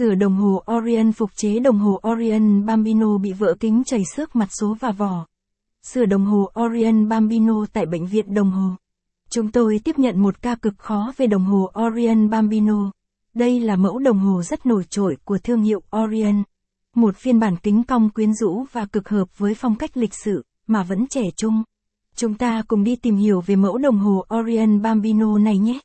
Sửa đồng hồ Orion phục chế đồng hồ Orion Bambino bị vỡ kính chảy xước mặt số và vỏ. Sửa đồng hồ Orion Bambino tại bệnh viện đồng hồ. Chúng tôi tiếp nhận một ca cực khó về đồng hồ Orion Bambino. Đây là mẫu đồng hồ rất nổi trội của thương hiệu Orion. Một phiên bản kính cong quyến rũ và cực hợp với phong cách lịch sự, mà vẫn trẻ trung. Chúng ta cùng đi tìm hiểu về mẫu đồng hồ Orion Bambino này nhé.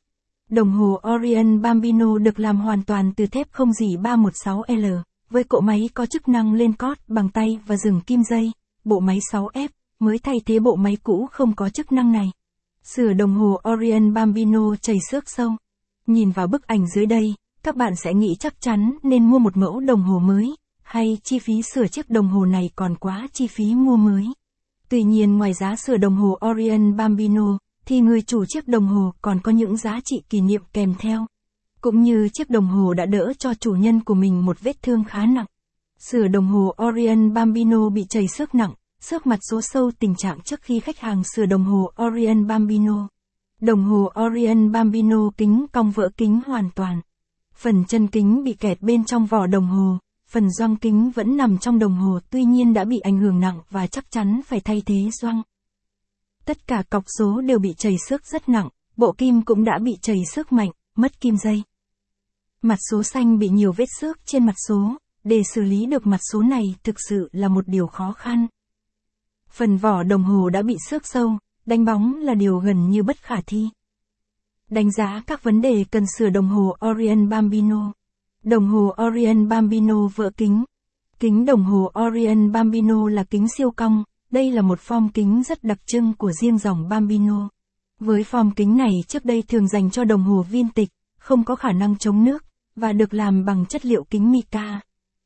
Đồng hồ Orion Bambino được làm hoàn toàn từ thép không dỉ 316L, với cỗ máy có chức năng lên cót bằng tay và dừng kim dây, bộ máy 6F, mới thay thế bộ máy cũ không có chức năng này. Sửa đồng hồ Orion Bambino chảy xước sâu. Nhìn vào bức ảnh dưới đây, các bạn sẽ nghĩ chắc chắn nên mua một mẫu đồng hồ mới, hay chi phí sửa chiếc đồng hồ này còn quá chi phí mua mới. Tuy nhiên ngoài giá sửa đồng hồ Orion Bambino, thì người chủ chiếc đồng hồ còn có những giá trị kỷ niệm kèm theo. Cũng như chiếc đồng hồ đã đỡ cho chủ nhân của mình một vết thương khá nặng. Sửa đồng hồ Orion Bambino bị chảy xước nặng, xước mặt số sâu tình trạng trước khi khách hàng sửa đồng hồ Orion Bambino. Đồng hồ Orion Bambino kính cong vỡ kính hoàn toàn. Phần chân kính bị kẹt bên trong vỏ đồng hồ, phần gioăng kính vẫn nằm trong đồng hồ tuy nhiên đã bị ảnh hưởng nặng và chắc chắn phải thay thế gioăng. Tất cả cọc số đều bị chảy xước rất nặng, bộ kim cũng đã bị chảy xước mạnh, mất kim dây. Mặt số xanh bị nhiều vết xước trên mặt số, để xử lý được mặt số này thực sự là một điều khó khăn. Phần vỏ đồng hồ đã bị xước sâu, đánh bóng là điều gần như bất khả thi. Đánh giá các vấn đề cần sửa đồng hồ Orion Bambino. Đồng hồ Orion Bambino vỡ kính. Kính đồng hồ Orion Bambino là kính siêu cong, đây là một form kính rất đặc trưng của riêng dòng Bambino. Với form kính này trước đây thường dành cho đồng hồ vintage, không có khả năng chống nước, và được làm bằng chất liệu kính mica.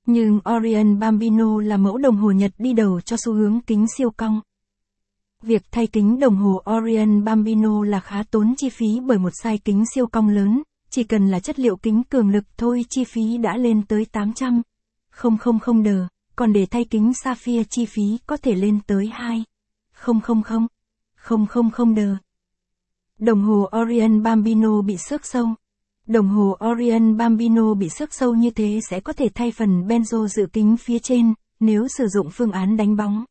Nhưng Orion Bambino là mẫu đồng hồ Nhật đi đầu cho xu hướng kính siêu cong. Việc thay kính đồng hồ Orion Bambino là khá tốn chi phí bởi một sai kính siêu cong lớn, chỉ cần là chất liệu kính cường lực thôi chi phí đã lên tới 800. 000 đờ, còn để thay kính sapphire chi phí có thể lên tới 2. 000. 000 đờ. Đồng hồ Orion Bambino bị xước sâu. Đồng hồ Orion Bambino bị xước sâu như thế sẽ có thể thay phần benzo dự kính phía trên, nếu sử dụng phương án đánh bóng.